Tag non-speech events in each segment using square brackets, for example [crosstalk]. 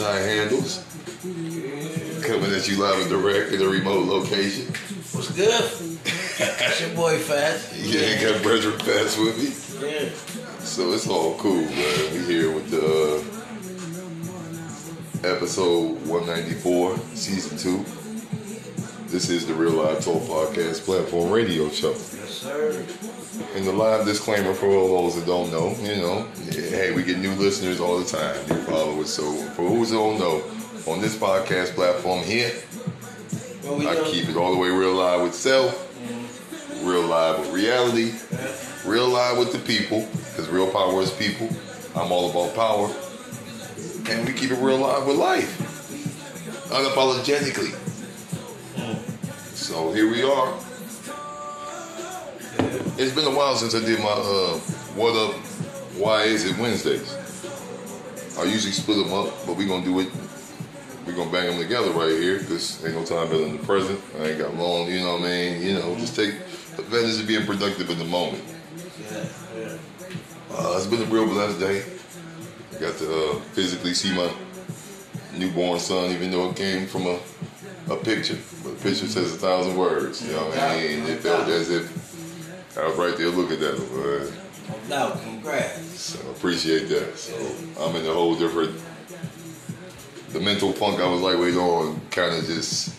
Tie Handles. Coming at you live and direct in a remote location. What's good? That's your boy Fast. Yeah, got Brethren Fast with me. Yeah. So it's all cool, man. We here with the uh, episode 194, season two. This is the Real Live Talk Podcast platform radio show. Yes, sir. And the live disclaimer for all those that don't know, you know, hey, we get new listeners all the time, new followers. So for those that don't know, on this podcast platform here, What we I keep it all the way real live with self, mm-hmm. real live with reality, real live with the people, because real power is people. I'm all about power. And we keep it real live with life, unapologetically. So here we are. It's been a while since I did my uh, What Up, Why Is It Wednesdays. I usually split them up, but we're going to do it. We're going to bang them together right here because ain't no time better than the present. I ain't got long, you know what I mean? You know, just take advantage of being productive in the moment. Uh, it's been a real blessed day. I Got to uh, physically see my newborn son, even though it came from a, a picture. But picture says a thousand words. You know what I mean? It felt as if I was right there looking at him. Uh, No, congrats. so I appreciate that. So I'm in a whole different. The mental funk I was lightweight on kind of just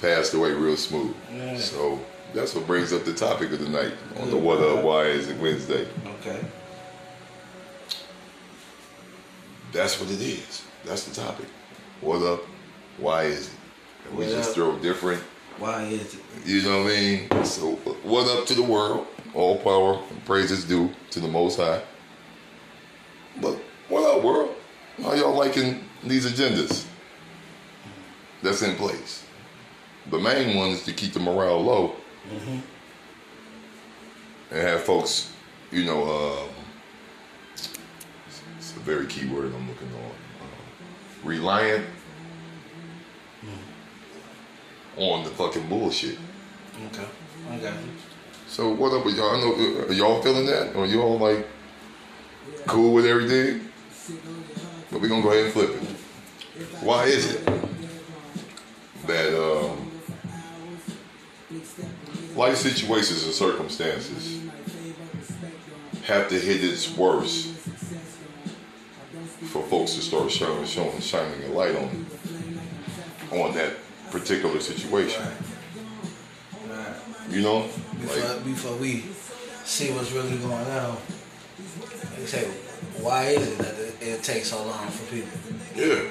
passed away real smooth. Yeah. So that's what brings up the topic of the night on the What Up, Why Is It Wednesday. Okay. That's what it is. That's the topic. What up? Why is it? And we What just throw different, Why is it? you know what I mean? So, what up to the world? All power and praises due to the Most High. But what up, world? How y'all liking these agendas that's in place? The main one is to keep the morale low Mm-hmm. and have folks, you know, um, it's a very key word I'm looking on. Uh, reliant on the fucking bullshit. Okay. Okay. So what up with y'all? I know, are y'all feeling that? Or y'all like cool with everything? But we're gonna go ahead and flip it. Why is it that um, life situations and circumstances have to hit its worst for folks to start showing, showing shining a light on on that particular situation? Right. You know, Before, like before we see what's really going on, they say, why is it that it, takes so long for people? yeah,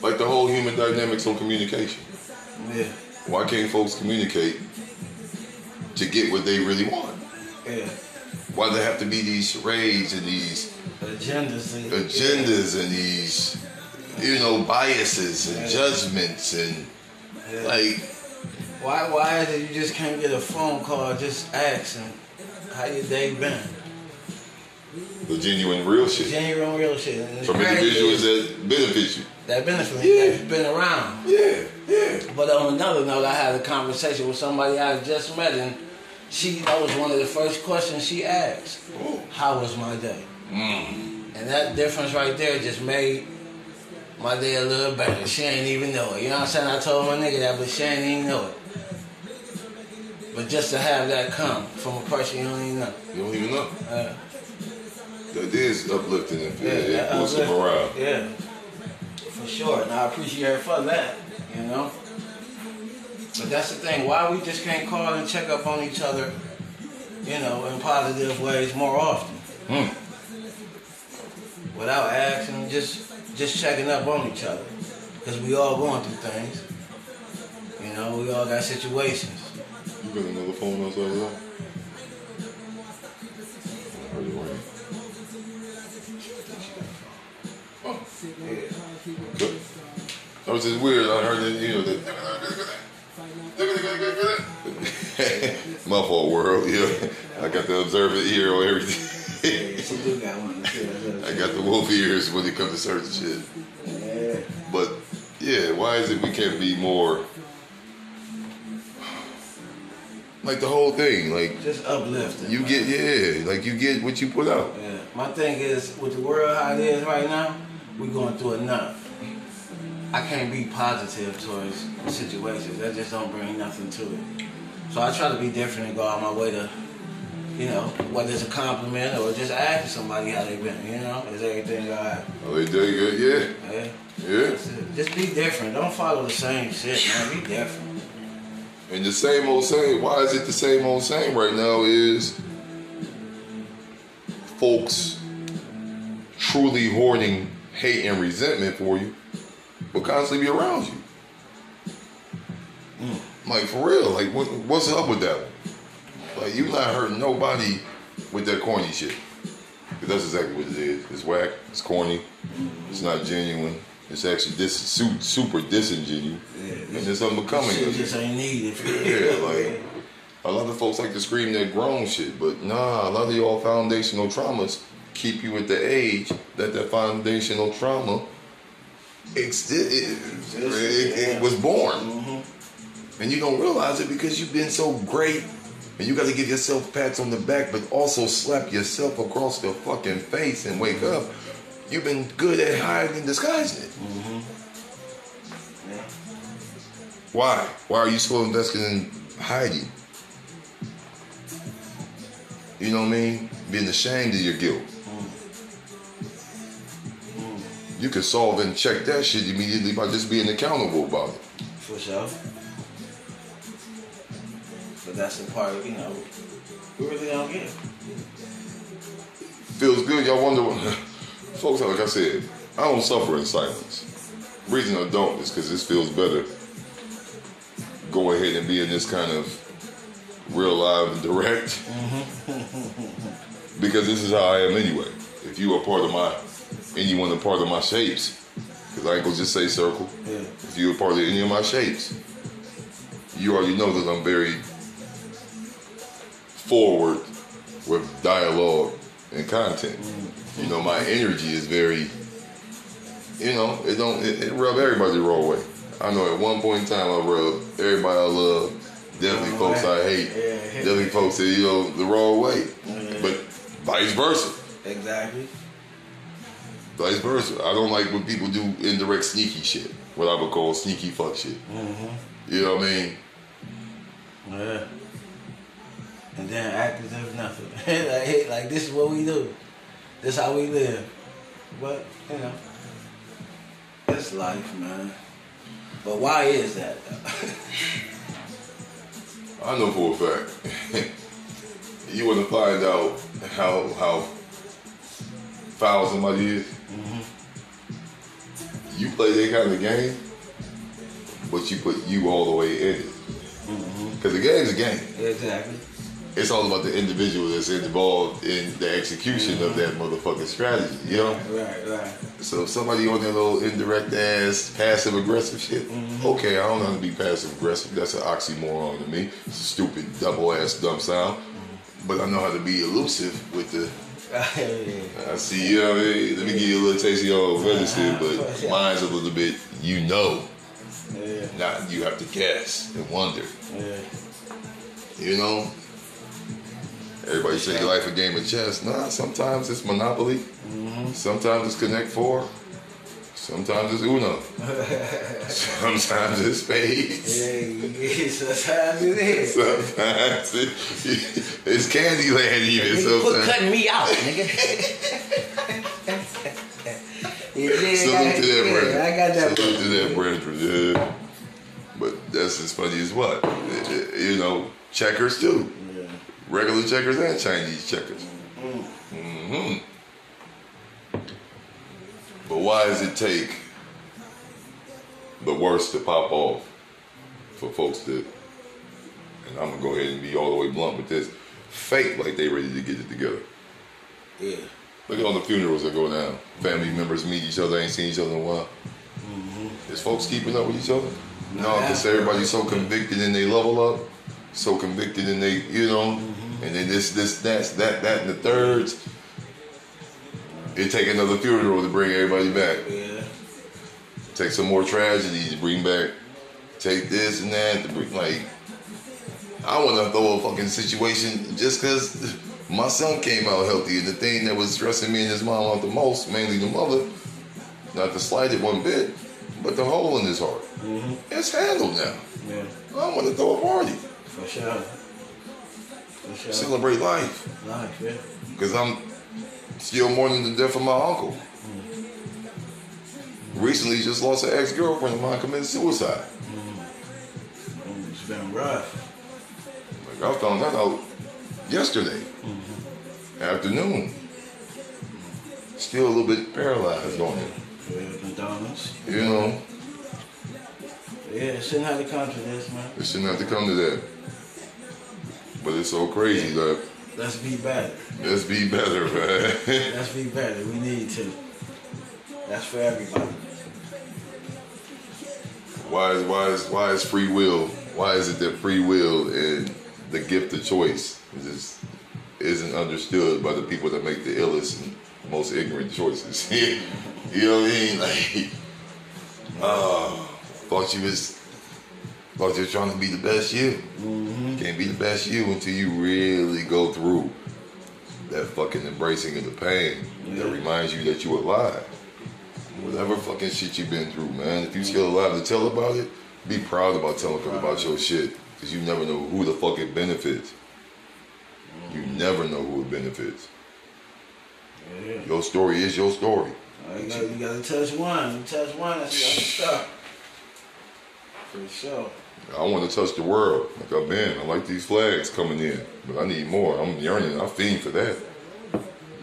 like the whole human dynamics on communication. Yeah. Why can't folks communicate to get what they really want? Yeah. Why there have to be these charades and these Agendas. and- agendas and these, you know, biases and judgments and like, Why why is it you just can't get a phone call just asking how your day been? the genuine real shit Genuine real shit. From individuals that benefit you. that benefit me, Yeah. that's been around. Yeah, yeah. But on another note, I had a conversation with somebody I just met and she that was one of the first questions she asked. Oh, How was my day? mm. And that difference right there just made my day a little better. She ain't even know it. You know what I'm saying? I told my nigga that, but she ain't even know it. But just to have that come from a person you don't even know. You don't even know. Uh, That is uplifting and yeah, it that boosts the uplift- morale. Yeah, for sure. And I appreciate her for that, you know? But that's the thing. Why we just can't call and check up on each other, you know, in positive ways more often? Hmm. Without asking, just just checking up on each other. Because we all going through things. You know, we all got situations. You got another phone outside of that? Oh, good. That was just weird. I heard that, you know, that. [laughs] My fault, world. [laughs] Yeah, I got to observe it here on everything. She do got one. I got the wolf ears when it comes to certain shit. Yeah. But yeah, why is it we can't be more Like the whole thing. Like Just uplifting. you get yeah, like you get what you put out. Yeah. My thing is, with the world how it is right now, we going through enough. I can't be positive towards situations. That just don't bring nothing to it. So I try to be different and go out my way to, you know, whether it's a compliment or just asking somebody how they been. You know, is everything all right? Oh, they do good, yeah. Yeah. Yeah. Just be different. Don't follow the same shit, man. Be different. And the same old same. Why is it the same old same right now? Is folks truly hoarding hate and resentment for you, will constantly be around you. Mm. Like for real. Like what, what's up with that? one? Like you not hurting nobody with that corny shit. that's exactly what it is. It's whack. It's corny. It's not genuine. It's actually dis- su- super disingenuous. Yeah, and it's unbecoming. Shit of you. just ain't needed. [laughs] Yeah, like a lot of folks like to scream that grown shit, but nah, a lot of y'all foundational traumas keep you at the age that that foundational trauma ex- it, it, it- it was born, mm-hmm. and you don't realize it because you've been so great, and you got to give yourself pats on the back, but also slap yourself across the fucking face and wake mm-hmm. up. You've been good at hiding and disguising it. Mm-hmm. Yeah. Why? Why are you so invested in hiding? You know what I mean? Being ashamed of your guilt. Mm-hmm. Mm. You can solve and check that shit immediately by just being accountable about it. For sure. That's the part, of, you know, we really don't get. Feels good. Y'all wonder what. [laughs] Folks, like I said, I don't suffer in silence. reason I don't is because this feels better. Go ahead and be in this kind of real live and direct. Mm-hmm. [laughs] because this is how I am anyway. If you are part of my, anyone a part of my shapes, because I ain't gonna just say circle. Yeah. If you're a part of any of my shapes, you already know that I'm very forward with dialogue and content. You know, my energy is very, you know, it don't it, it rub everybody the wrong way. I know at one point in time I rubbed everybody I love, definitely Wrong folks. I hate, Yeah. definitely folks that you know the wrong way, Yeah. Mm-hmm. but vice versa. Exactly. Vice versa. I don't like when people do indirect sneaky shit, what I would call sneaky fuck shit. Mm-hmm. You know what I mean? Yeah. And then act as if nothing. [laughs] like, hey, like, this is what we do. This is how we live. But, you know, it's life, man. But why is that? [laughs] I know for a fact. [laughs] you want to find out how how foul somebody is. You play that kind of game, but you put you all the way in it. Mm-hmm. Because the game's a game. exactly. It's all about the individual that's involved in the execution of that motherfucking strategy. You know. Right, right. So if somebody on that little indirect ass passive aggressive shit, mm-hmm. okay, I don't know how to be passive aggressive. That's an oxymoron to me. It's a stupid double ass dumb sound. But I know how to be elusive with the. [laughs] I see, you know what I mean? Let me give you a little taste of your own medicine, uh-huh. but [laughs] mine's a little bit, you know, Yeah. not you have to guess and wonder. Yeah. You know? Everybody say your life a game of chess. Nah, sometimes it's Monopoly. Mm-hmm. Sometimes it's Connect Four. Sometimes it's Uno. [laughs] sometimes it's Spades. Yeah, sometimes it is. Sometimes it, [laughs] it's Candyland even. Nigga, quit cutting me out, nigga. [laughs] yeah, Salute to that, brethren. I got that. Salute to that, brethren. Yeah. But that's as funny as what? You know, checkers too. Regular checkers and Chinese checkers. hmm But why does it take the worst to pop off for folks to, and I'm gonna go ahead and be all the way blunt with this, fake like they ready to get it together? Yeah. Look at all the funerals that go down. Family members meet each other, ain't seen each other in a while. Is folks keeping up with each other? No, because everybody's so convicted and they level up, so convicted and they, you know, and then this, this, that's, that, that, and the thirds. It take another funeral to bring everybody back. Yeah. Take some more tragedies to bring back. Take this and that to bring, like, I want to throw a fucking situation just because my son came out healthy, and the thing that was stressing me and his mom out the most, mainly the mother, not to slight it one bit, but the hole in his heart. Mm-hmm. It's handled now. Yeah, I want to throw a party, for sure. Sure. celebrate life, Life, yeah. because I'm still mourning the death of my uncle. Recently, just lost an ex-girlfriend of mine committed suicide. Mm, It's been rough. Like I found that out yesterday afternoon. Still a little bit paralyzed on it. You know, Yeah, it shouldn't have to come to this, man. it shouldn't have to come to that. But it's so crazy that Let's be better. let's be better, [laughs] man. Let's be better. We need to. That's for everybody. why is why is why is free will? Why is it that free will and the gift of choice just isn't understood by the people that make the illest and most ignorant choices? [laughs] you know what I mean? Like, oh, thought you was thought you were trying to be the best you. Mm-hmm. Can't be the best you until you really go through that fucking embracing of the pain that reminds you that you're alive. Whatever fucking shit you've been through, man. If you still alive to tell about it, be proud about telling people about your shit. Cause you never know who the fuck it benefits. You mm-hmm. never know who it benefits. Yeah. Your story is your story. You, gotta, you gotta touch one. You touch one, that's the other stuff. For sure. I want to touch the world like oh, I've been. I like these flags coming in, but I need more. I'm yearning. I fiend for that.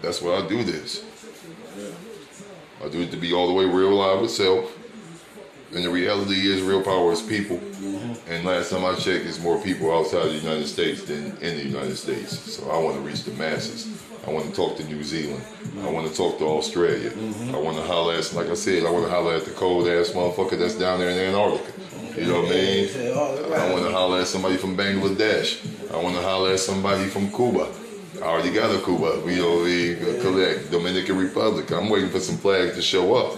That's why I do this. I do it to be all the way real live itself. And the reality is, real power is people. And last time I checked, it's more people outside the United States than in the United States. So I want to reach the masses. I want to talk to New Zealand. I want to talk to Australia. I want to holler at, like I said, I want to holler at the cold ass motherfucker that's down there in Antarctica. You know what I mean? The oh, I want to holler at somebody from Bangladesh. I want to holler at somebody from Cuba. I already got a Cuba. We already collect Dominican Republic. I'm waiting for some flags to show up.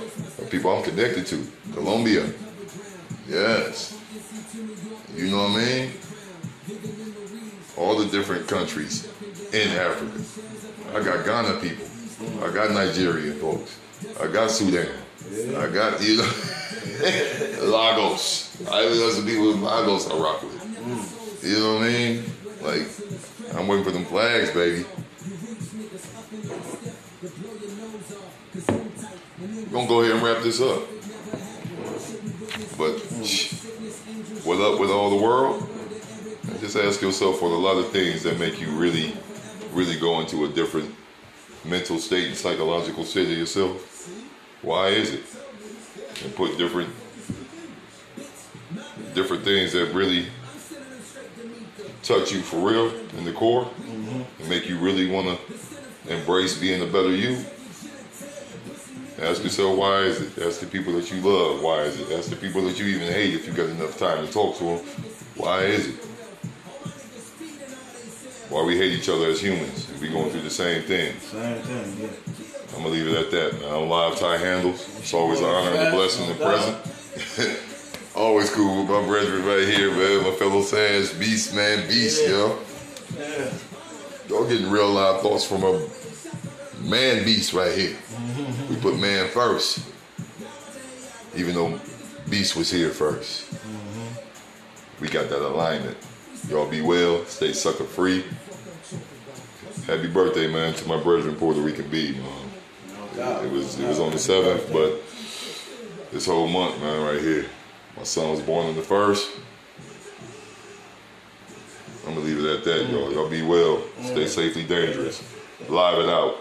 People I'm connected to. Colombia. Yes. You know what I mean? All the different countries in Africa. I got Ghana people. I got Nigerian folks. I got Sudan. I got you know [laughs] [laughs] Lagos. I even know some people in Lagos I rock with. You know what I mean? Like I'm waiting for them flags, baby. We're gonna go ahead and wrap this up. But shh, what up with all the world? Just ask yourself for a lot of things that make you really, really go into a different mental state and psychological state of yourself. Why is it? And put different different things that really touch you for real in the core mm-hmm. and make you really want to embrace being a better you. Ask yourself why is it? Ask the people that you love why is it? Ask the people that you even hate if you got enough time to talk to them why is it? Why we hate each other as humans? We going through the same thing. Same thing, yeah. I'm gonna leave it at that. Man. I'm live tie handles. It's always an honor and a blessing and present. [laughs] always cool with my brethren right here, man. My fellow Sands beast, man, beast, Yeah. yo. Yeah. Y'all getting real live thoughts from a man beast right here. Mm-hmm. We put man first, even though beast was here 1st mm-hmm. We got that alignment. Y'all be well, stay sucker free. Happy birthday, man, to my brethren Puerto Rican B, man. It was it was on the seventh, but this whole month, man, right here. My son was born on the first. I'm gonna leave it at that, y'all. Y'all be well. Stay safely dangerous. Live it out.